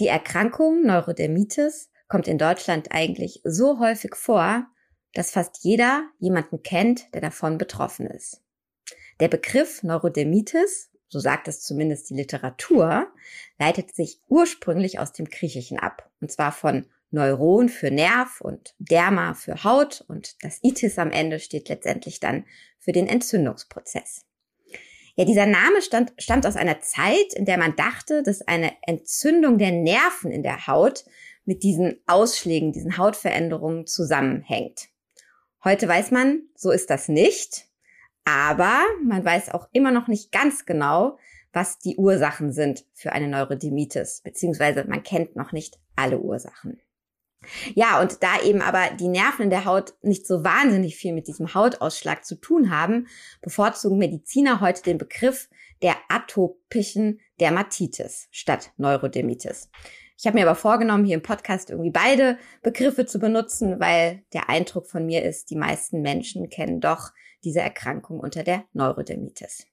Die Erkrankung Neurodermitis kommt in Deutschland eigentlich so häufig vor, dass fast jeder jemanden kennt, der davon betroffen ist. Der Begriff Neurodermitis, so sagt es zumindest die Literatur, leitet sich ursprünglich aus dem Griechischen ab, und zwar von Neuron für Nerv und Derma für Haut und das Itis am Ende steht letztendlich dann für den Entzündungsprozess. Ja, dieser Name stand, stammt aus einer Zeit, in der man dachte, dass eine Entzündung der Nerven in der Haut mit diesen Ausschlägen, diesen Hautveränderungen zusammenhängt. Heute weiß man, so ist das nicht, aber man weiß auch immer noch nicht ganz genau, was die Ursachen sind für eine Neurodermitis, beziehungsweise man kennt noch nicht alle Ursachen. Ja, und da eben aber die Nerven in der Haut nicht so wahnsinnig viel mit diesem Hautausschlag zu tun haben, bevorzugen Mediziner heute den Begriff der atopischen Dermatitis statt Neurodermitis. Ich habe mir aber vorgenommen, hier im Podcast irgendwie beide Begriffe zu benutzen, weil der Eindruck von mir ist, die meisten Menschen kennen doch diese Erkrankung unter der Neurodermitis.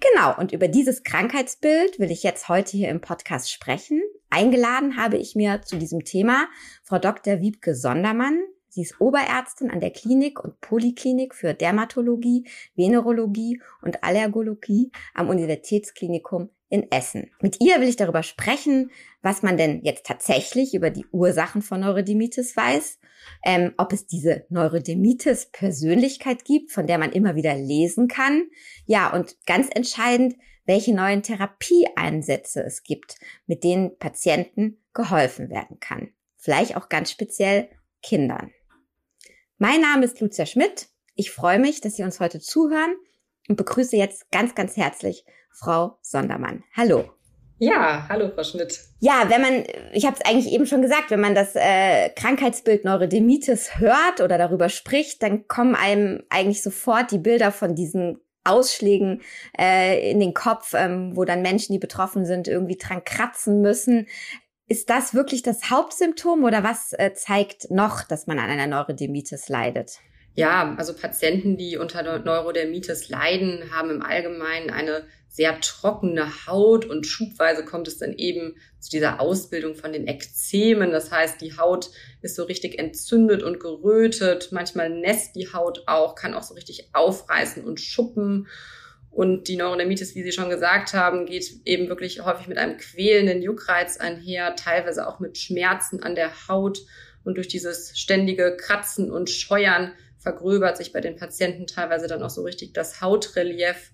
Genau, und über dieses Krankheitsbild will ich jetzt heute hier im Podcast sprechen. Eingeladen habe ich mir zu diesem Thema Frau Dr. Wiebke Sondermann. Sie ist Oberärztin an der Klinik und Poliklinik für Dermatologie, Venerologie und Allergologie am Universitätsklinikum in Essen. Mit ihr will ich darüber sprechen, was man denn jetzt tatsächlich über die Ursachen von Neurodermitis weiß, ähm, ob es diese Neurodermitis-Persönlichkeit gibt, von der man immer wieder lesen kann. Ja, und ganz entscheidend, welche neuen Therapieeinsätze es gibt, mit denen Patienten geholfen werden kann. Vielleicht auch ganz speziell Kindern. Mein Name ist Lucia Schmidt. Ich freue mich, dass Sie uns heute zuhören und begrüße jetzt ganz, ganz herzlich Frau Sondermann. Hallo. Ja, hallo Frau Schmidt. Ja, wenn man, ich habe es eigentlich eben schon gesagt, wenn man das äh, Krankheitsbild Neurodermitis hört oder darüber spricht, dann kommen einem eigentlich sofort die Bilder von diesen Ausschlägen äh, in den Kopf, ähm, wo dann Menschen, die betroffen sind, irgendwie dran kratzen müssen. Ist das wirklich das Hauptsymptom oder was äh, zeigt noch, dass man an einer Neurodermitis leidet? Ja, also Patienten, die unter Neurodermitis leiden, haben im Allgemeinen eine sehr trockene Haut und schubweise kommt es dann eben zu dieser Ausbildung von den Ekzemen. Das heißt, die Haut ist so richtig entzündet und gerötet. Manchmal nässt die Haut auch, kann auch so richtig aufreißen und schuppen. Und die Neurodermitis, wie Sie schon gesagt haben, geht eben wirklich häufig mit einem quälenden Juckreiz einher, teilweise auch mit Schmerzen an der Haut. Und durch dieses ständige Kratzen und Scheuern vergröbert sich bei den Patienten teilweise dann auch so richtig das Hautrelief.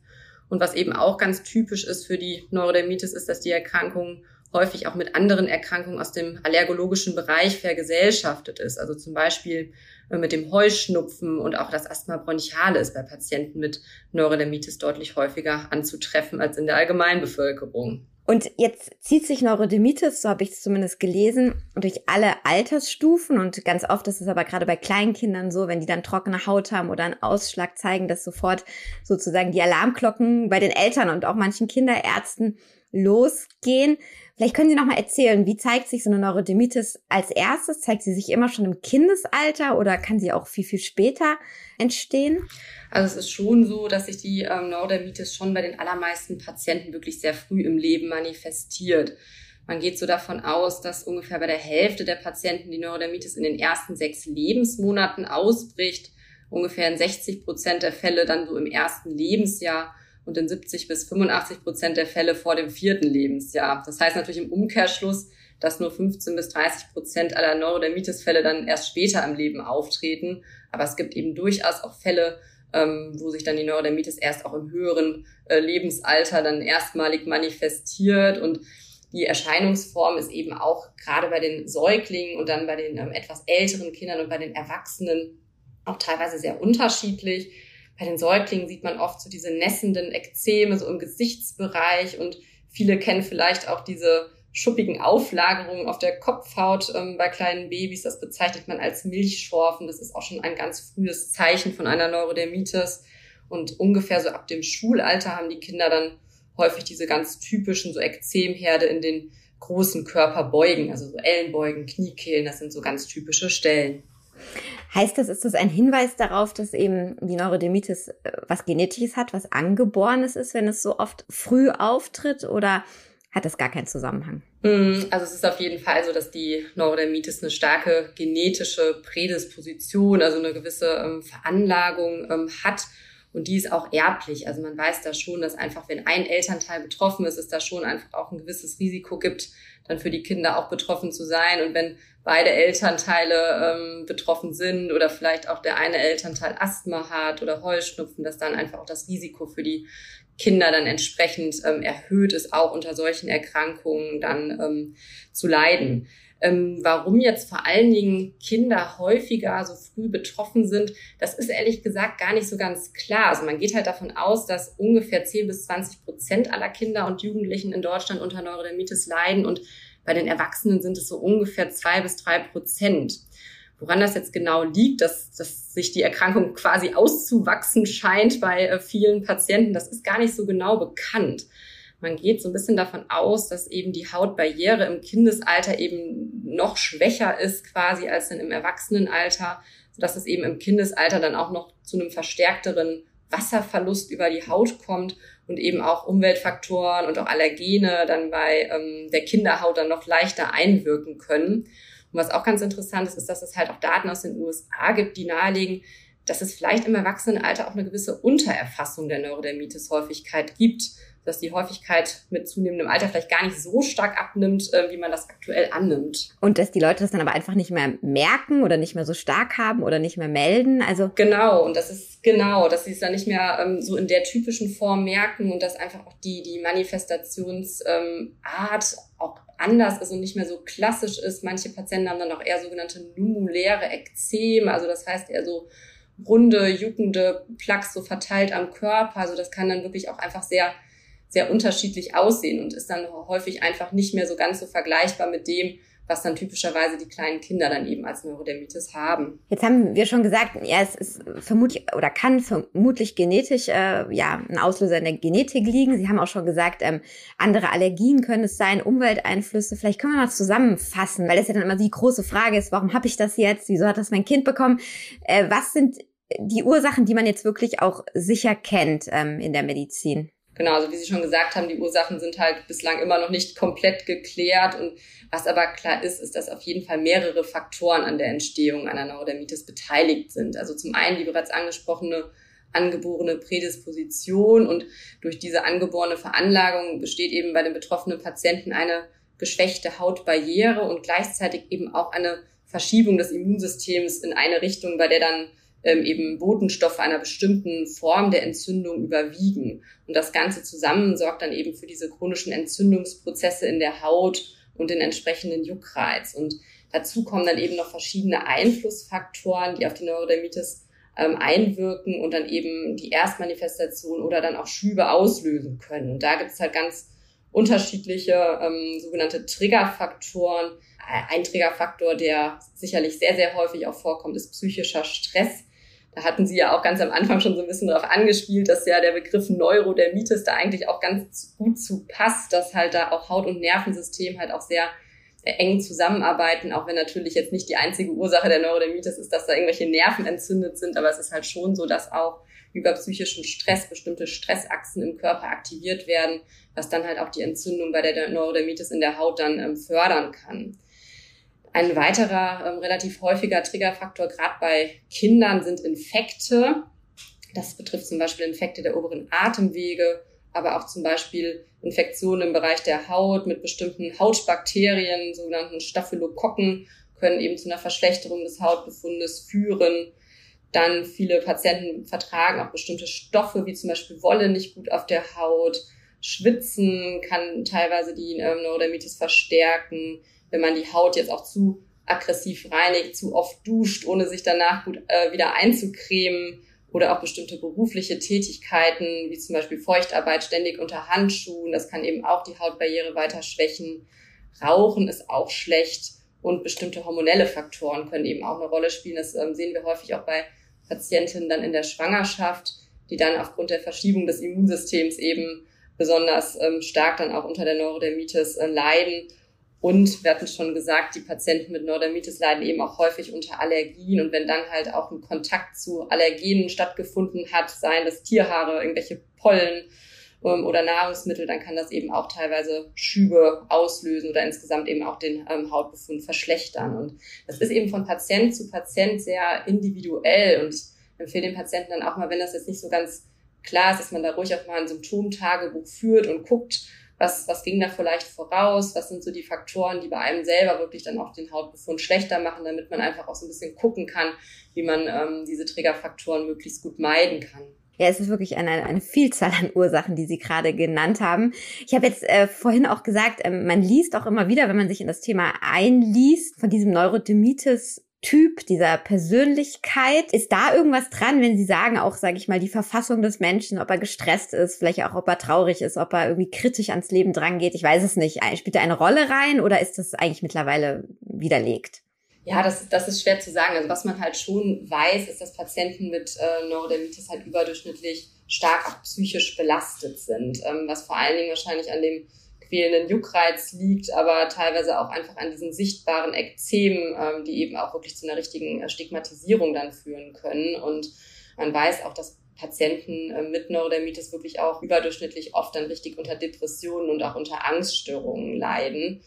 Und was eben auch ganz typisch ist für die Neurodermitis, ist, dass die Erkrankung häufig auch mit anderen Erkrankungen aus dem allergologischen Bereich vergesellschaftet ist. Also zum Beispiel äh, mit dem Heuschnupfen und auch das Asthma bronchiale ist bei Patienten mit Neurodermitis deutlich häufiger anzutreffen als in der Allgemeinbevölkerung. Und jetzt zieht sich Neurodermitis, so habe ich es zumindest gelesen, durch alle Altersstufen. Und ganz oft ist es aber gerade bei kleinen Kindern so, wenn die dann trockene Haut haben oder einen Ausschlag zeigen, dass sofort sozusagen die Alarmglocken bei den Eltern und auch manchen Kinderärzten losgehen. Vielleicht können Sie noch mal erzählen, wie zeigt sich so eine Neurodermitis als erstes? Zeigt sie sich immer schon im Kindesalter oder kann sie auch viel, viel später entstehen? Also es ist schon so, dass sich die ähm, Neurodermitis schon bei den allermeisten Patienten wirklich sehr früh im Leben manifestiert. Man geht so davon aus, dass ungefähr bei der Hälfte der Patienten die Neurodermitis in den ersten sechs Lebensmonaten ausbricht, ungefähr in 60 Prozent der Fälle dann so im ersten Lebensjahr und in 70 bis 85 Prozent der Fälle vor dem vierten Lebensjahr. Das heißt natürlich im Umkehrschluss, dass nur 15 bis 30 Prozent aller Neurodermitis-Fälle dann erst später im Leben auftreten. Aber es gibt eben durchaus auch Fälle, ähm, wo sich dann die Neurodermitis erst auch im höheren äh, Lebensalter dann erstmalig manifestiert und die Erscheinungsform ist eben auch gerade bei den Säuglingen und dann bei den ähm, etwas älteren Kindern und bei den Erwachsenen auch teilweise sehr unterschiedlich. Bei den Säuglingen sieht man oft so diese nässenden Ekzeme so im Gesichtsbereich und viele kennen vielleicht auch diese schuppigen Auflagerungen auf der Kopfhaut ähm, bei kleinen Babys. Das bezeichnet man als Milchschorfen. Das ist auch schon ein ganz frühes Zeichen von einer Neurodermitis. Und ungefähr so ab dem Schulalter haben die Kinder dann häufig diese ganz typischen so Ekzemherde in den großen Körperbeugen, also so Ellenbeugen, Kniekehlen. Das sind so ganz typische Stellen. Heißt das, ist das ein Hinweis darauf, dass eben die Neurodermitis äh, was Genetisches hat, was Angeborenes ist, wenn es so oft früh auftritt oder hat das gar keinen Zusammenhang? Mm, also es ist auf jeden Fall so, dass die Neurodermitis eine starke genetische Prädisposition, also eine gewisse ähm, Veranlagung ähm, hat. Und die ist auch erblich. Also man weiß da schon, dass einfach, wenn ein Elternteil betroffen ist, es da schon einfach auch ein gewisses Risiko gibt, dann für die Kinder auch betroffen zu sein. Und wenn beide Elternteile ähm, betroffen sind oder vielleicht auch der eine Elternteil Asthma hat oder Heuschnupfen, dass dann einfach auch das Risiko für die Kinder dann entsprechend ähm, erhöht ist, auch unter solchen Erkrankungen dann ähm, zu leiden. Ähm, warum jetzt vor allen Dingen Kinder häufiger so früh betroffen sind, das ist ehrlich gesagt gar nicht so ganz klar. Also man geht halt davon aus, dass ungefähr 10 bis 20 Prozent aller Kinder und Jugendlichen in Deutschland unter Neurodermitis leiden und bei den Erwachsenen sind es so ungefähr zwei bis drei Prozent. Woran das jetzt genau liegt, dass, dass sich die Erkrankung quasi auszuwachsen scheint bei äh, vielen Patienten, das ist gar nicht so genau bekannt. Man geht so ein bisschen davon aus, dass eben die Hautbarriere im Kindesalter eben noch schwächer ist quasi als dann im Erwachsenenalter, sodass es eben im Kindesalter dann auch noch zu einem verstärkteren Wasserverlust über die Haut kommt und eben auch Umweltfaktoren und auch Allergene dann bei ähm, der Kinderhaut dann noch leichter einwirken können. Und was auch ganz interessant ist, ist, dass es halt auch Daten aus den USA gibt, die nahelegen, dass es vielleicht im Erwachsenenalter auch eine gewisse Untererfassung der Neurodermitis-Häufigkeit gibt, dass die Häufigkeit mit zunehmendem Alter vielleicht gar nicht so stark abnimmt, äh, wie man das aktuell annimmt. Und dass die Leute das dann aber einfach nicht mehr merken oder nicht mehr so stark haben oder nicht mehr melden. Also genau, und das ist genau, dass sie es dann nicht mehr ähm, so in der typischen Form merken und dass einfach auch die, die Manifestationsart ähm, auch anders ist und nicht mehr so klassisch ist. Manche Patienten haben dann auch eher sogenannte numuläre Ekzeme, also das heißt eher so runde, juckende Plaques so verteilt am Körper. Also das kann dann wirklich auch einfach sehr, sehr unterschiedlich aussehen und ist dann häufig einfach nicht mehr so ganz so vergleichbar mit dem, was dann typischerweise die kleinen Kinder dann eben als Neurodermitis haben. Jetzt haben wir schon gesagt, ja, es ist vermutlich oder kann vermutlich genetisch äh, ja ein Auslöser in der Genetik liegen. Sie haben auch schon gesagt, ähm, andere Allergien können es sein, Umwelteinflüsse. Vielleicht können wir mal zusammenfassen, weil das ja dann immer die große Frage ist, warum habe ich das jetzt? Wieso hat das mein Kind bekommen? Äh, was sind die Ursachen, die man jetzt wirklich auch sicher kennt ähm, in der Medizin? Genau, also wie Sie schon gesagt haben, die Ursachen sind halt bislang immer noch nicht komplett geklärt. Und was aber klar ist, ist, dass auf jeden Fall mehrere Faktoren an der Entstehung einer Neurodermitis beteiligt sind. Also zum einen die bereits angesprochene angeborene Prädisposition und durch diese angeborene Veranlagung besteht eben bei den betroffenen Patienten eine geschwächte Hautbarriere und gleichzeitig eben auch eine Verschiebung des Immunsystems in eine Richtung, bei der dann ähm, eben Botenstoffe einer bestimmten Form der Entzündung überwiegen. Und das Ganze zusammen sorgt dann eben für diese chronischen Entzündungsprozesse in der Haut und den entsprechenden Juckreiz. Und dazu kommen dann eben noch verschiedene Einflussfaktoren, die auf die Neurodermitis ähm, einwirken und dann eben die Erstmanifestation oder dann auch Schübe auslösen können. Und da gibt es halt ganz unterschiedliche ähm, sogenannte Triggerfaktoren. Ein Triggerfaktor, der sicherlich sehr, sehr häufig auch vorkommt, ist psychischer Stress da hatten Sie ja auch ganz am Anfang schon so ein bisschen darauf angespielt, dass ja der Begriff Neurodermitis da eigentlich auch ganz gut zu passt, dass halt da auch Haut- und Nervensystem halt auch sehr eng zusammenarbeiten, auch wenn natürlich jetzt nicht die einzige Ursache der Neurodermitis ist, dass da irgendwelche Nerven entzündet sind, aber es ist halt schon so, dass auch über psychischen Stress bestimmte Stressachsen im Körper aktiviert werden, was dann halt auch die Entzündung bei der Neurodermitis in der Haut dann ähm, fördern kann. Ein weiterer ähm, relativ häufiger Triggerfaktor, gerade bei Kindern, sind Infekte. Das betrifft zum Beispiel Infekte der oberen Atemwege, aber auch zum Beispiel Infektionen im Bereich der Haut mit bestimmten Hautbakterien, sogenannten Staphylokokken, können eben zu einer Verschlechterung des Hautbefundes führen. Dann viele Patienten vertragen auch bestimmte Stoffe, wie zum Beispiel Wolle nicht gut auf der Haut. Schwitzen kann teilweise die ähm, Neurodermitis verstärken wenn man die Haut jetzt auch zu aggressiv reinigt, zu oft duscht, ohne sich danach gut äh, wieder einzucremen oder auch bestimmte berufliche Tätigkeiten, wie zum Beispiel Feuchtarbeit ständig unter Handschuhen, das kann eben auch die Hautbarriere weiter schwächen. Rauchen ist auch schlecht und bestimmte hormonelle Faktoren können eben auch eine Rolle spielen. Das ähm, sehen wir häufig auch bei Patientinnen dann in der Schwangerschaft, die dann aufgrund der Verschiebung des Immunsystems eben besonders ähm, stark dann auch unter der Neurodermitis äh, leiden Und wir hatten schon gesagt, die Patienten mit Neurodermitis leiden eben auch häufig unter Allergien. Und wenn dann halt auch ein Kontakt zu Allergenen stattgefunden hat, seien das Tierhaare, irgendwelche Pollen ähm, oder Nahrungsmittel, dann kann das eben auch teilweise Schübe auslösen oder insgesamt eben auch den ähm, Hautbefund verschlechtern. Und das ist eben von Patient zu Patient sehr individuell. Und ich empfehle den Patienten dann auch mal, wenn das jetzt nicht so ganz klar ist, dass man da ruhig auch mal ein Symptomtagebuch führt und guckt, was, was ging da vielleicht voraus, was sind so die Faktoren, die bei einem selber wirklich dann auch den Hautbefund schlechter machen, damit man einfach auch so ein bisschen gucken kann, wie man ähm, diese Triggerfaktoren möglichst gut meiden kann. Ja, es ist wirklich eine, eine Vielzahl an Ursachen, die Sie gerade genannt haben. Ich habe jetzt äh, vorhin auch gesagt, äh, man liest auch immer wieder, wenn man sich in das Thema einliest, von diesem Neurodermitis Typ, dieser Persönlichkeit. Ist da irgendwas dran, wenn Sie sagen, auch, sage ich mal, die Verfassung des Menschen, ob er gestresst ist, vielleicht auch, ob er traurig ist, ob er irgendwie kritisch ans Leben drangeht? Ich weiß es nicht. Spielt da eine Rolle rein oder ist das eigentlich mittlerweile widerlegt? Ja, das, das ist schwer zu sagen. Also was man halt schon weiß, ist, dass Patienten mit äh, Neurodermitis halt überdurchschnittlich stark auch psychisch belastet sind, ähm, was vor allen Dingen wahrscheinlich an dem quälenden Juckreiz liegt, aber teilweise auch einfach an diesen sichtbaren Ekzemen, ähm, die eben auch wirklich zu einer richtigen äh, Stigmatisierung dann führen können. Und man weiß auch, dass Patienten äh, mit Neurodermitis wirklich auch überdurchschnittlich oft dann richtig unter Depressionen und auch unter Angststörungen leiden.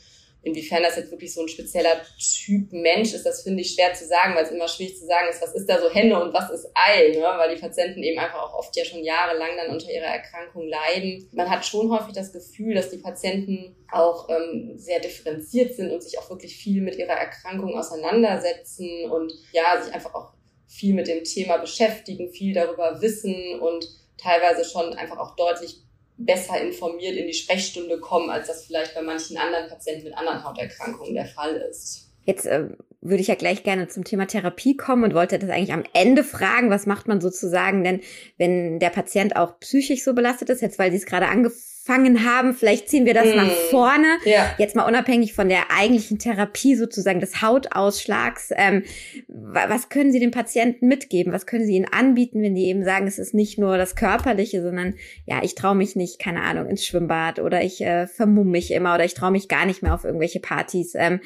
Inwiefern das jetzt wirklich so ein spezieller Typ Mensch ist, das finde ich schwer zu sagen, weil es immer schwierig zu sagen ist, was ist da so Hände und was ist Ei, ne? weil die Patienten eben einfach auch oft ja schon jahrelang dann unter ihrer Erkrankung leiden. Man hat schon häufig das Gefühl, dass die Patienten auch ähm, sehr differenziert sind und sich auch wirklich viel mit ihrer Erkrankung auseinandersetzen und ja, sich einfach auch viel mit dem Thema beschäftigen, viel darüber wissen und teilweise schon einfach auch deutlich besser informiert in die Sprechstunde kommen, als das vielleicht bei manchen anderen Patienten mit anderen Hauterkrankungen der Fall ist. Jetzt äh, würde ich ja gleich gerne zum Thema Therapie kommen und wollte das eigentlich am Ende fragen, was macht man sozusagen denn, wenn der Patient auch psychisch so belastet ist, jetzt weil Sie es gerade angefangen angefangen haben. Vielleicht ziehen wir das mm. nach vorne. Ja. Jetzt mal unabhängig von der eigentlichen Therapie sozusagen des Hautausschlags. Ähm, was können Sie den Patienten mitgeben? Was können Sie ihnen anbieten, wenn die eben sagen, es ist nicht nur das Körperliche, sondern ja, ich traue mich nicht, keine Ahnung, ins Schwimmbad oder ich äh, vermumm mich immer oder ich traue mich gar nicht mehr auf irgendwelche Partys. Ähm,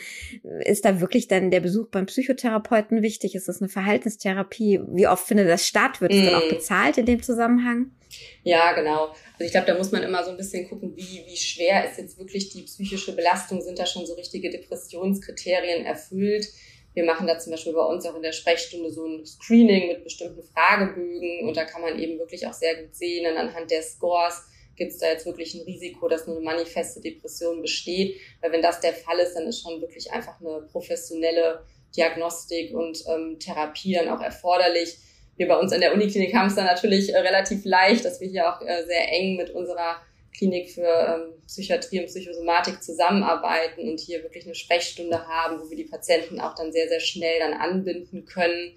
ist da wirklich dann der Besuch beim Psychotherapeuten wichtig? Ist das eine Verhaltenstherapie? Wie oft findet das statt? Wird es mm. dann auch bezahlt in dem Zusammenhang? Ja, genau. Also ich glaube, da muss man immer so ein bisschen gucken, wie, wie schwer ist jetzt wirklich die psychische Belastung, sind da schon so richtige Depressionskriterien erfüllt. Wir machen da zum Beispiel bei uns auch in der Sprechstunde so ein Screening mit bestimmten Fragebögen und da kann man eben wirklich auch sehr gut sehen, anhand der Scores, gibt es da jetzt wirklich ein Risiko, dass eine manifeste Depression besteht. Weil wenn das der Fall ist, dann ist schon wirklich einfach eine professionelle Diagnostik und ähm, Therapie dann auch erforderlich wir bei uns in der Uniklinik haben es dann natürlich äh, relativ leicht, dass wir hier auch äh, sehr eng mit unserer Klinik für ähm, Psychiatrie und Psychosomatik zusammenarbeiten und hier wirklich eine Sprechstunde haben, wo wir die Patienten auch dann sehr, sehr schnell dann anbinden können.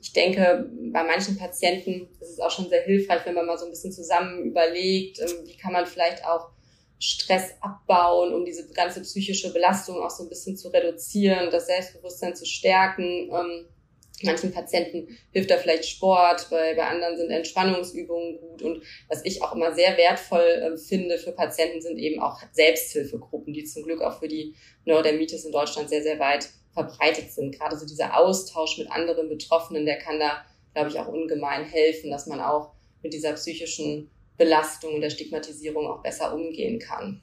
Ich denke, bei manchen Patienten ist es auch schon sehr hilfreich, wenn man mal so ein bisschen zusammen überlegt, ähm, wie kann man vielleicht auch Stress abbauen, um diese ganze psychische Belastung auch so ein bisschen zu reduzieren, das Selbstbewusstsein zu stärken. Manchen Patienten hilft da vielleicht Sport, bei, bei anderen sind Entspannungsübungen gut. Und was ich auch immer sehr wertvoll äh, finde für Patienten sind eben auch Selbsthilfegruppen, die zum Glück auch für die Neurodermitis in Deutschland sehr, sehr weit verbreitet sind. Gerade so dieser Austausch mit anderen Betroffenen, der kann da, glaube ich, auch ungemein helfen, dass man auch mit dieser psychischen Belastung und der Stigmatisierung auch besser umgehen kann.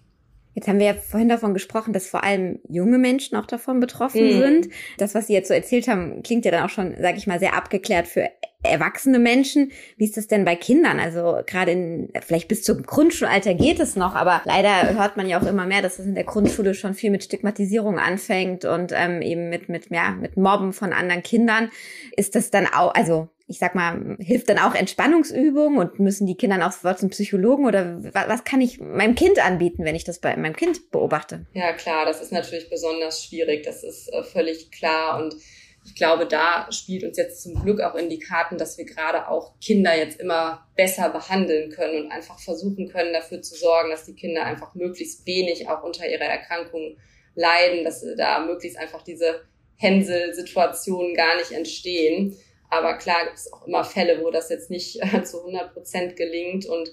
Jetzt haben wir ja vorhin davon gesprochen, dass vor allem junge Menschen auch davon betroffen mhm. sind. Das, was Sie jetzt so erzählt haben, klingt ja dann auch schon, sage ich mal, sehr abgeklärt für erwachsene Menschen. Wie ist das denn bei Kindern? Also gerade in, vielleicht bis zum Grundschulalter geht es noch, aber leider hört man ja auch immer mehr, dass es in der Grundschule schon viel mit Stigmatisierung anfängt und ähm, eben mit, mit, ja, mit Mobben von anderen Kindern. Ist das dann auch, also ich sag mal, hilft dann auch Entspannungsübungen und müssen die Kinder auch zum Psychologen oder was kann ich meinem Kind anbieten, wenn ich das bei meinem Kind beobachte? Ja, klar, das ist natürlich besonders schwierig, das ist äh, völlig klar und ich glaube, da spielt uns jetzt zum Glück auch in die Karten, dass wir gerade auch Kinder jetzt immer besser behandeln können und einfach versuchen können, dafür zu sorgen, dass die Kinder einfach möglichst wenig auch unter ihrer Erkrankung leiden, dass da möglichst einfach diese Hänsel-Situationen gar nicht entstehen. Aber klar gibt es auch immer Fälle, wo das jetzt nicht äh, zu 100 Prozent gelingt. Und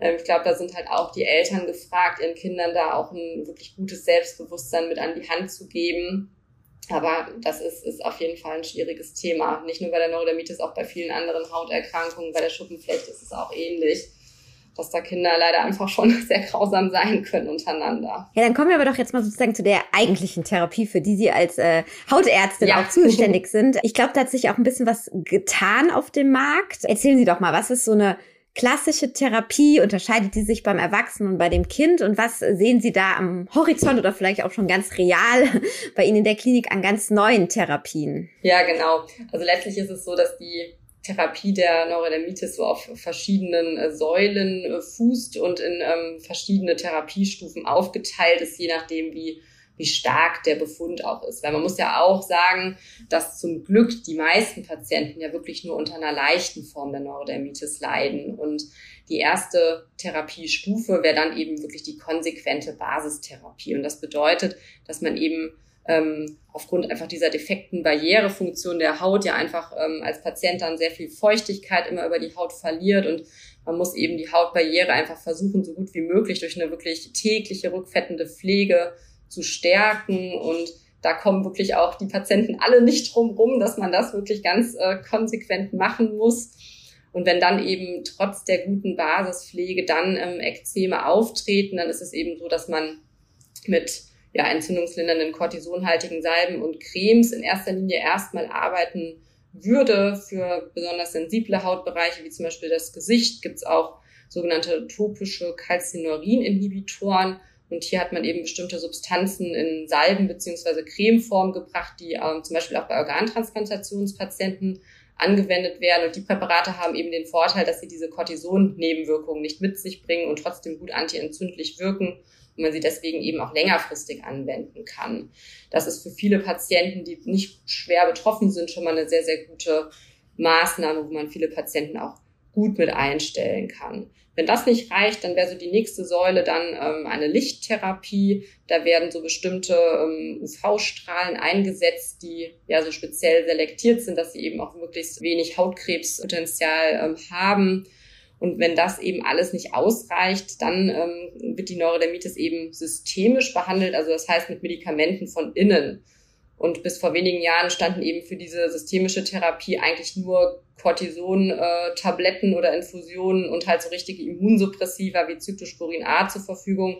Ähm, ich glaube, da sind halt auch die Eltern gefragt, ihren Kindern da auch ein wirklich gutes Selbstbewusstsein mit an die Hand zu geben. Aber das ist, ist auf jeden Fall ein schwieriges Thema. Nicht nur bei der Neurodermitis, auch bei vielen anderen Hauterkrankungen. Bei der Schuppenflechte ist es auch ähnlich dass da Kinder leider einfach schon sehr grausam sein können untereinander. Ja, dann kommen wir aber doch jetzt mal sozusagen zu der eigentlichen Therapie, für die Sie als äh, Hautärztin ja. auch zuständig sind. Ich glaube, da hat sich auch ein bisschen was getan auf dem Markt. Erzählen Sie doch mal, was ist so eine klassische Therapie? Unterscheidet die sich beim Erwachsenen und bei dem Kind? Und was sehen Sie da am Horizont oder vielleicht auch schon ganz real bei Ihnen in der Klinik an ganz neuen Therapien? Ja, genau. Also letztlich ist es so, dass die Therapie der Neurodermitis so auf verschiedenen äh, Säulen äh, fußt und in ähm, verschiedene Therapiestufen aufgeteilt ist, je nachdem, wie wie stark der Befund auch ist. Weil man muss ja auch sagen, dass zum Glück die meisten Patienten ja wirklich nur unter einer leichten Form der Neurodermitis leiden. Und die erste Therapiestufe wäre dann eben wirklich die konsequente Basistherapie. Und das bedeutet, dass man eben ähm, aufgrund einfach dieser defekten Barrierefunktion der Haut ja einfach ähm, als Patient dann sehr viel Feuchtigkeit immer über die Haut verliert und man muss eben die Hautbarriere einfach versuchen, so gut wie möglich durch eine wirklich tägliche rückfettende Pflege zu stärken und da kommen wirklich auch die Patienten alle nicht drum rum, dass man das wirklich ganz äh, konsequent machen muss. Und wenn dann eben trotz der guten Basispflege dann ähm, Ekzeme auftreten, dann ist es eben so, dass man mit ja, entzündungslindernden, kortisonhaltigen Salben und Cremes in erster Linie erstmal arbeiten würde. Für besonders sensible Hautbereiche, wie zum Beispiel das Gesicht, gibt's auch sogenannte topische Calcineurin-Inhibitoren. Und hier hat man eben bestimmte Substanzen in Salben beziehungsweise Cremeform gebracht, die ähm, zum Beispiel auch bei Organtransplantationspatienten angewendet werden. Und die Präparate haben eben den Vorteil, dass sie diese Cortison-Nebenwirkungen nicht mit sich bringen und trotzdem gut antientzündlich wirken und man sie deswegen eben auch längerfristig anwenden kann. Das ist für viele Patienten, die nicht schwer betroffen sind, schon mal eine sehr, sehr gute Maßnahme, wo man viele Patienten auch gut mit einstellen kann. Wenn das nicht reicht, dann wäre so die nächste Säule dann ähm, eine Lichttherapie. Da werden so bestimmte ähm, UV-Strahlen eingesetzt, die ja so speziell selektiert sind, dass sie eben auch möglichst wenig Hautkrebspotenzial ähm, haben. Und wenn das eben alles nicht ausreicht, dann ähm, wird die Neurodermitis eben systemisch behandelt, also das heißt mit Medikamenten von innen. Und bis vor wenigen Jahren standen eben für diese systemische Therapie eigentlich nur Cortison-Tabletten äh, oder Infusionen und halt so richtige Immunsuppressiva wie Cyclosporin A zur Verfügung.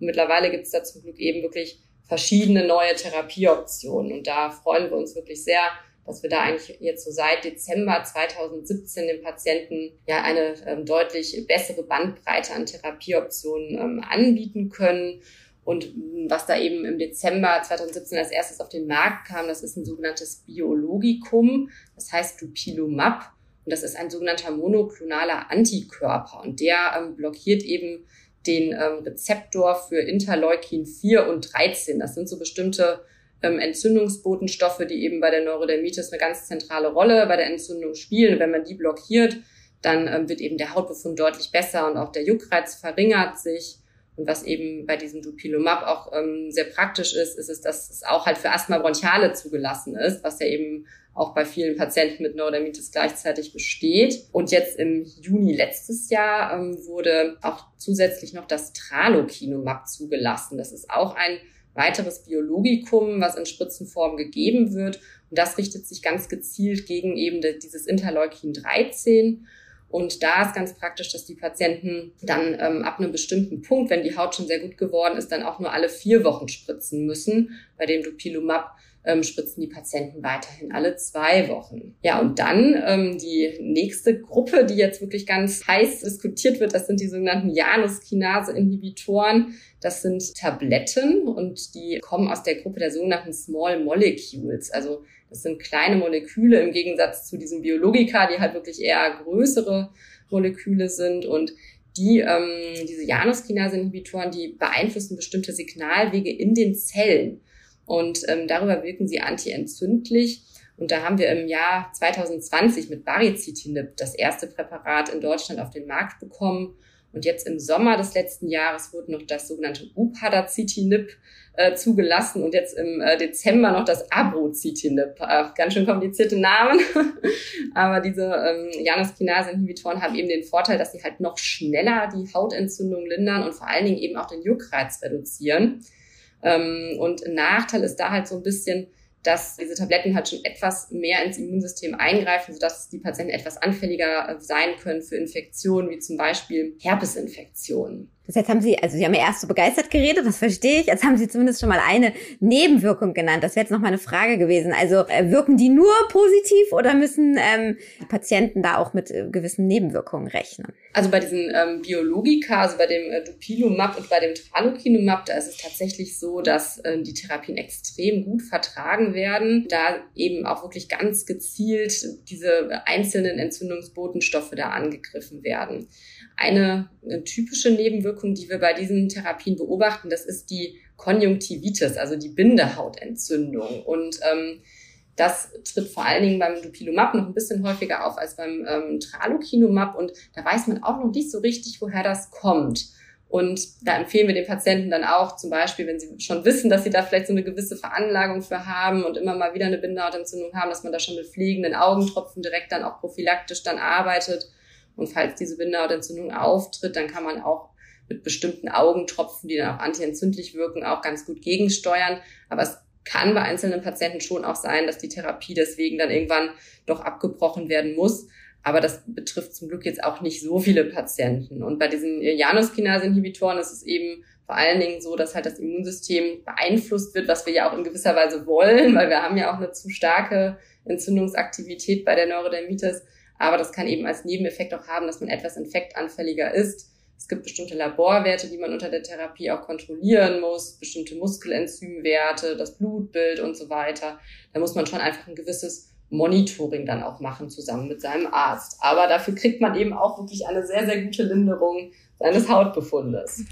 Und mittlerweile gibt es da zum Glück eben wirklich verschiedene neue Therapieoptionen. Und da freuen wir uns wirklich sehr, dass wir da eigentlich jetzt so seit Dezember 2017 den Patienten ja eine ähm, deutlich bessere Bandbreite an Therapieoptionen ähm, anbieten können. Und was da eben im Dezember 2017 als erstes auf den Markt kam, das ist ein sogenanntes Biologikum, das heißt Dupilumab. Und das ist ein sogenannter monoklonaler Antikörper. Und der ähm, blockiert eben den ähm, Rezeptor für Interleukin 4 und 13. Das sind so bestimmte ähm, Entzündungsbotenstoffe, die eben bei der Neurodermitis eine ganz zentrale Rolle bei der Entzündung spielen. wenn man die blockiert, dann ähm, wird eben der Hautbefund deutlich besser und auch der Juckreiz verringert sich. Und was eben bei diesem Dupilumab auch ähm, sehr praktisch ist, ist es, dass es auch halt für Asthma bronchiale zugelassen ist, was ja eben auch bei vielen Patienten mit Neurodermitis gleichzeitig besteht. Und jetzt im Juni letztes Jahr ähm, wurde auch zusätzlich noch das Tralokinumab zugelassen. Das ist auch ein weiteres Biologikum, was in Spritzenform gegeben wird. Und das richtet sich ganz gezielt gegen eben dieses Interleukin 13. Und da ist ganz praktisch, dass die Patienten dann ähm, ab einem bestimmten Punkt, wenn die Haut schon sehr gut geworden ist, dann auch nur alle vier Wochen spritzen müssen. Bei dem Dupilumab ähm, spritzen die Patienten weiterhin alle zwei Wochen. Ja, und dann ähm, die nächste Gruppe, die jetzt wirklich ganz heiß diskutiert wird, das sind die sogenannten Januskinase-Inhibitoren. Das sind Tabletten und die kommen aus der Gruppe der sogenannten Small Molecules. Also das sind kleine Moleküle im Gegensatz zu diesen Biologika, die halt wirklich eher größere Moleküle sind und die, ähm, diese Januskinase-Inhibitoren, die beeinflussen bestimmte Signalwege in den Zellen. Und ähm, darüber wirken sie antientzündlich. Und da haben wir im Jahr 2020 mit Baricitinib das erste Präparat in Deutschland auf den Markt bekommen. Und jetzt im Sommer des letzten Jahres wurde noch das sogenannte Upadacitinib äh, zugelassen und jetzt im äh, Dezember noch das Abrozitinib. Äh, ganz schön komplizierte Namen. Aber diese ähm, Januskinase-Inhibitoren haben eben den Vorteil, dass sie halt noch schneller die Hautentzündung lindern und vor allen Dingen eben auch den Juckreiz reduzieren. Ähm, und ein Nachteil ist da halt so ein bisschen, dass diese Tabletten halt schon etwas mehr ins Immunsystem eingreifen, sodass die Patienten etwas anfälliger äh, sein können für Infektionen, wie zum Beispiel Herpesinfektionen. Das jetzt haben Sie, also Sie haben ja erst so begeistert geredet, das verstehe ich. Jetzt haben Sie zumindest schon mal eine Nebenwirkung genannt. Das wäre jetzt noch mal eine Frage gewesen. Also äh, wirken die nur positiv oder müssen ähm, Patienten da auch mit äh, gewissen Nebenwirkungen rechnen? Also bei diesen ähm, Biologika, also bei dem äh, Dupilumab und bei dem Tralokinumab, da ist es tatsächlich so, dass äh, die Therapien extrem gut vertragen werden, da eben auch wirklich ganz gezielt diese einzelnen Entzündungsbotenstoffe da angegriffen werden. Eine, eine typische Nebenwirkung, die wir bei diesen Therapien beobachten, das ist die Konjunktivitis, also die Bindehautentzündung. Und ähm, das tritt vor allen Dingen beim Dupilumab noch ein bisschen häufiger auf als beim ähm, Tralokinumab. Und da weiß man auch noch nicht so richtig, woher das kommt. Und da empfehlen wir den Patienten dann auch, zum Beispiel, wenn sie schon wissen, dass sie da vielleicht so eine gewisse Veranlagung für haben und immer mal wieder eine Bindehautentzündung haben, dass man da schon mit pflegenden Augentropfen direkt dann auch prophylaktisch dann arbeitet und falls diese Bindehautentzündung auftritt, dann kann man auch mit bestimmten Augentropfen, die dann auch antientzündlich wirken, auch ganz gut gegensteuern. Aber es kann bei einzelnen Patienten schon auch sein, dass die Therapie deswegen dann irgendwann doch abgebrochen werden muss. Aber das betrifft zum Glück jetzt auch nicht so viele Patienten. Und bei diesen Januskinase-Inhibitoren ist es eben vor allen Dingen so, dass halt das Immunsystem beeinflusst wird, was wir ja auch in gewisser Weise wollen, weil wir haben ja auch eine zu starke Entzündungsaktivität bei der Neurodermitis. Aber das kann eben als Nebeneffekt auch haben, dass man etwas infektanfälliger ist. Es gibt bestimmte Laborwerte, die man unter der Therapie auch kontrollieren muss, bestimmte Muskelenzymwerte, das Blutbild und so weiter. Da muss man schon einfach ein gewisses Monitoring dann auch machen zusammen mit seinem Arzt. Aber dafür kriegt man eben auch wirklich eine sehr, sehr gute Linderung seines Hautbefundes.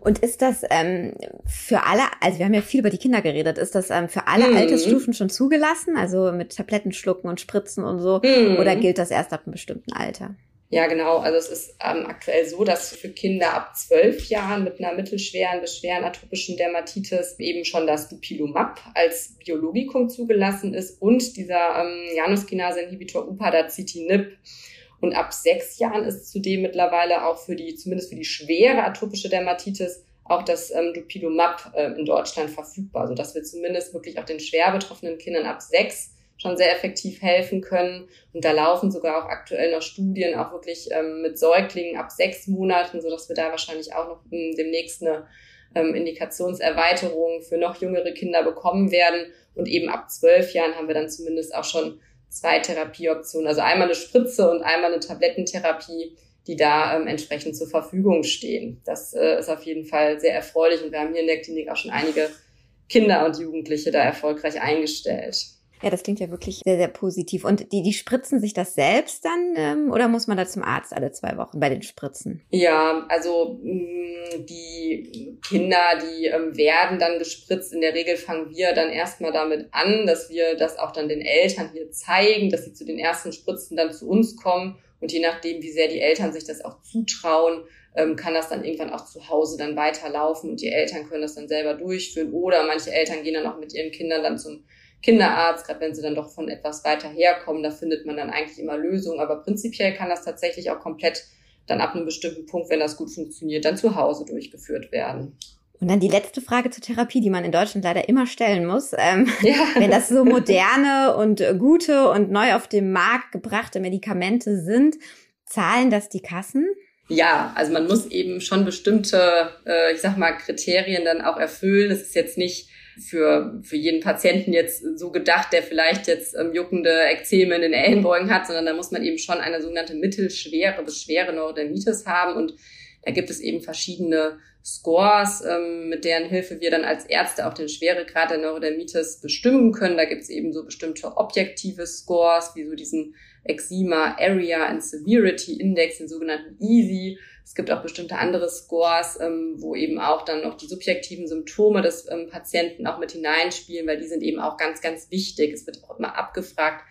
Und ist das ähm, für alle, also wir haben ja viel über die Kinder geredet, ist das ähm, für alle mhm. Altersstufen schon zugelassen, also mit Tabletten schlucken und Spritzen und so, mhm. oder gilt das erst ab einem bestimmten Alter? Ja, genau. Also es ist ähm, aktuell so, dass für Kinder ab zwölf Jahren mit einer mittelschweren bis schweren atopischen Dermatitis eben schon das Dupilumab als Biologikum zugelassen ist und dieser ähm, Januskinase-Inhibitor Upadacitinib. Und ab sechs Jahren ist zudem mittlerweile auch für die, zumindest für die schwere atopische Dermatitis, auch das ähm, Dupilumab äh, in Deutschland verfügbar, sodass wir zumindest wirklich auch den schwer betroffenen Kindern ab sechs schon sehr effektiv helfen können. Und da laufen sogar auch aktuell noch Studien, auch wirklich ähm, mit Säuglingen ab sechs Monaten, sodass wir da wahrscheinlich auch noch ähm, demnächst eine ähm, Indikationserweiterung für noch jüngere Kinder bekommen werden. Und eben ab zwölf Jahren haben wir dann zumindest auch schon zwei Therapieoptionen, also einmal eine Spritze und einmal eine Tablettentherapie, die da ähm, entsprechend zur Verfügung stehen. Das äh, ist auf jeden Fall sehr erfreulich und wir haben hier in der Klinik auch schon einige Kinder und Jugendliche da erfolgreich eingestellt. Ja, das klingt ja wirklich sehr, sehr positiv. Und die, die spritzen sich das selbst dann ähm, oder muss man da zum Arzt alle zwei Wochen bei den Spritzen? Ja, also mh, mm, die Kinder, die ähm, werden dann gespritzt. In der Regel fangen wir dann erstmal damit an, dass wir das auch dann den Eltern hier zeigen, dass sie zu den ersten Spritzen dann zu uns kommen. Und je nachdem, wie sehr die Eltern sich das auch zutrauen, ähm, kann das dann irgendwann auch zu Hause dann weiterlaufen und die Eltern können das dann selber durchführen. Oder manche Eltern gehen dann auch mit ihren Kindern dann zum Kinderarzt, gerade wenn sie dann doch von etwas weiter herkommen, da findet man dann eigentlich immer Lösungen. Aber prinzipiell kann das tatsächlich auch komplett dann ab einem bestimmten Punkt, wenn das gut funktioniert, dann zu Hause durchgeführt werden. Und dann die letzte Frage zur Therapie, die man in Deutschland leider immer stellen muss. Ähm, ja. Wenn das so moderne und gute und neu auf den Markt gebrachte Medikamente sind, zahlen das die Kassen? Ja, also man muss eben schon bestimmte, äh, ich sag mal, Kriterien dann auch erfüllen. Es ist jetzt nicht für, für jeden Patienten jetzt so gedacht, der vielleicht jetzt ähm, juckende Ekzeme in den Ellenbeugen hat, sondern da muss man eben schon eine sogenannte mittelschwere bis schwere Neurodermitis haben und da gibt es eben verschiedene Scores, ähm, mit deren Hilfe wir dann als Ärzte auch den Schweregrad der Neurodermitis bestimmen können. Da gibt es eben so bestimmte objektive Scores, wie so diesen Eczema Area and Severity Index, den sogenannten EASY. Es gibt auch bestimmte andere Scores, ähm, wo eben auch dann noch die subjektiven Symptome des ähm, Patienten auch mit hineinspielen, weil die sind eben auch ganz, ganz wichtig. Es wird auch immer abgefragt,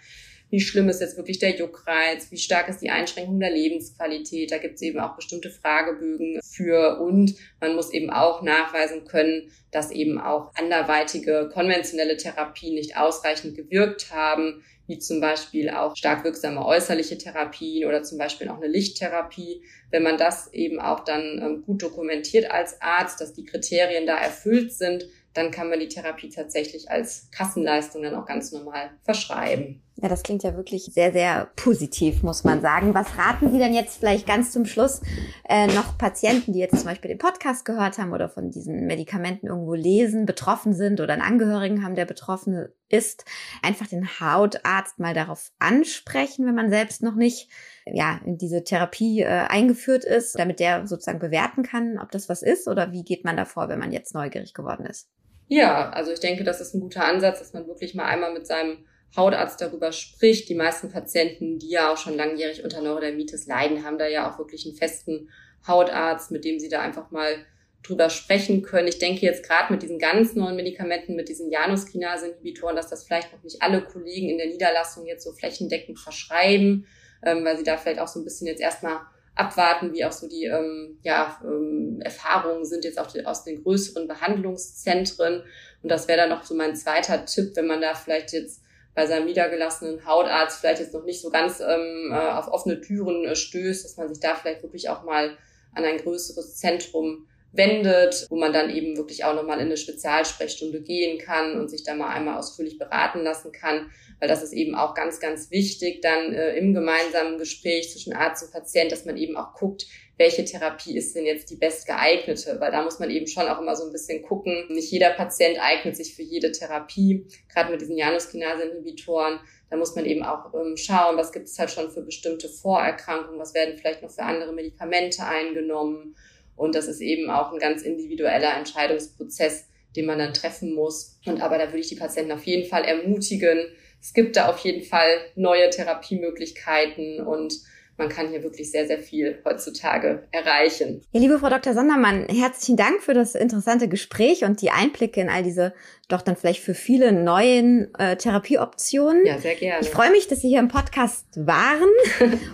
wie schlimm ist jetzt wirklich der Juckreiz, wie stark ist die Einschränkung der Lebensqualität. Da gibt es eben auch bestimmte Fragebögen für und man muss eben auch nachweisen können, dass eben auch anderweitige konventionelle Therapien nicht ausreichend gewirkt haben, wie zum Beispiel auch stark wirksame äußerliche Therapien oder zum Beispiel auch eine Lichttherapie. Wenn man das eben auch dann ähm, gut dokumentiert als Arzt, dass die Kriterien da erfüllt sind, dann kann man die Therapie tatsächlich als Kassenleistung dann auch ganz normal verschreiben. Ja, das klingt ja wirklich sehr, sehr positiv, muss man sagen. Was raten Sie denn jetzt vielleicht ganz zum Schluss äh, noch Patienten, die jetzt zum Beispiel den Podcast gehört haben oder von diesen Medikamenten irgendwo lesen, betroffen sind oder einen Angehörigen haben, der betroffen ist, einfach den Hautarzt mal darauf ansprechen, wenn man selbst noch nicht ja, in diese Therapie äh, eingeführt ist, damit der sozusagen bewerten kann, ob das was ist oder wie geht man davor, wenn man jetzt neugierig geworden ist? Ja, also ich denke, das ist ein guter Ansatz, dass man wirklich mal einmal mit seinem Hautarzt darüber spricht. Die meisten Patienten, die ja auch schon langjährig unter Neurodermitis leiden, haben da ja auch wirklich einen festen Hautarzt, mit dem sie da einfach mal drüber sprechen können. Ich denke jetzt gerade mit diesen ganz neuen Medikamenten, mit diesen Januskinase-Inhibitoren, dass das vielleicht noch nicht alle Kollegen in der Niederlassung jetzt so flächendeckend verschreiben, ähm, weil sie da vielleicht auch so ein bisschen jetzt erstmal abwarten, wie auch so die ähm, ja, ähm, Erfahrungen sind jetzt auch die, aus den größeren Behandlungszentren. Und das wäre dann noch so mein zweiter Tipp, wenn man da vielleicht jetzt bei seinem niedergelassenen Hautarzt vielleicht jetzt noch nicht so ganz ähm, äh, auf offene Türen äh, stößt, dass man sich da vielleicht wirklich auch mal an ein größeres Zentrum wendet, wo man dann eben wirklich auch nochmal in eine Spezialsprechstunde gehen kann und sich da mal einmal ausführlich beraten lassen kann, weil das ist eben auch ganz, ganz wichtig dann äh, im gemeinsamen Gespräch zwischen Arzt und Patient, dass man eben auch guckt, welche Therapie ist denn jetzt die bestgeeignete, weil da muss man eben schon auch immer so ein bisschen gucken. Nicht jeder Patient eignet sich für jede Therapie, gerade mit diesen Januskinase-Inhibitoren. Da muss man eben auch ähm, schauen, was gibt es halt schon für bestimmte Vorerkrankungen, was werden vielleicht noch für andere Medikamente eingenommen. Und das ist eben auch ein ganz individueller Entscheidungsprozess, den man dann treffen muss. Und aber da würde ich die Patienten auf jeden Fall ermutigen. Es gibt da auf jeden Fall neue Therapiemöglichkeiten und man kann hier wirklich sehr, sehr viel heutzutage erreichen. Ja, liebe Frau Dr. Sondermann, herzlichen Dank für das interessante Gespräch und die Einblicke in all diese doch dann vielleicht für viele neuen äh, Therapieoptionen. Ja, sehr gerne. Ich freue mich, dass Sie hier im Podcast waren.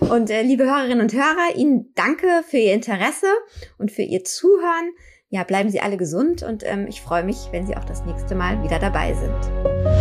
und äh, liebe Hörerinnen und Hörer, Ihnen danke für Ihr Interesse und für Ihr Zuhören. Ja, bleiben Sie alle gesund und ähm, ich freue mich, wenn Sie auch das nächste Mal wieder dabei sind.